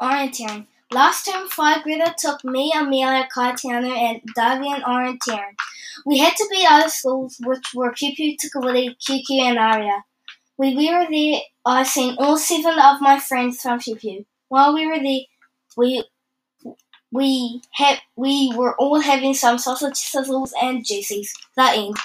Orienteering. Last term, five grader took me, Amelia, Katiana, and Davian orienteering. We had to be beat other schools, which were Pew Tukawili, QQ, and Aria. When we were there, I seen all seven of my friends from Pew While we were there, we we had we were all having some sausage sizzles and juices. The end.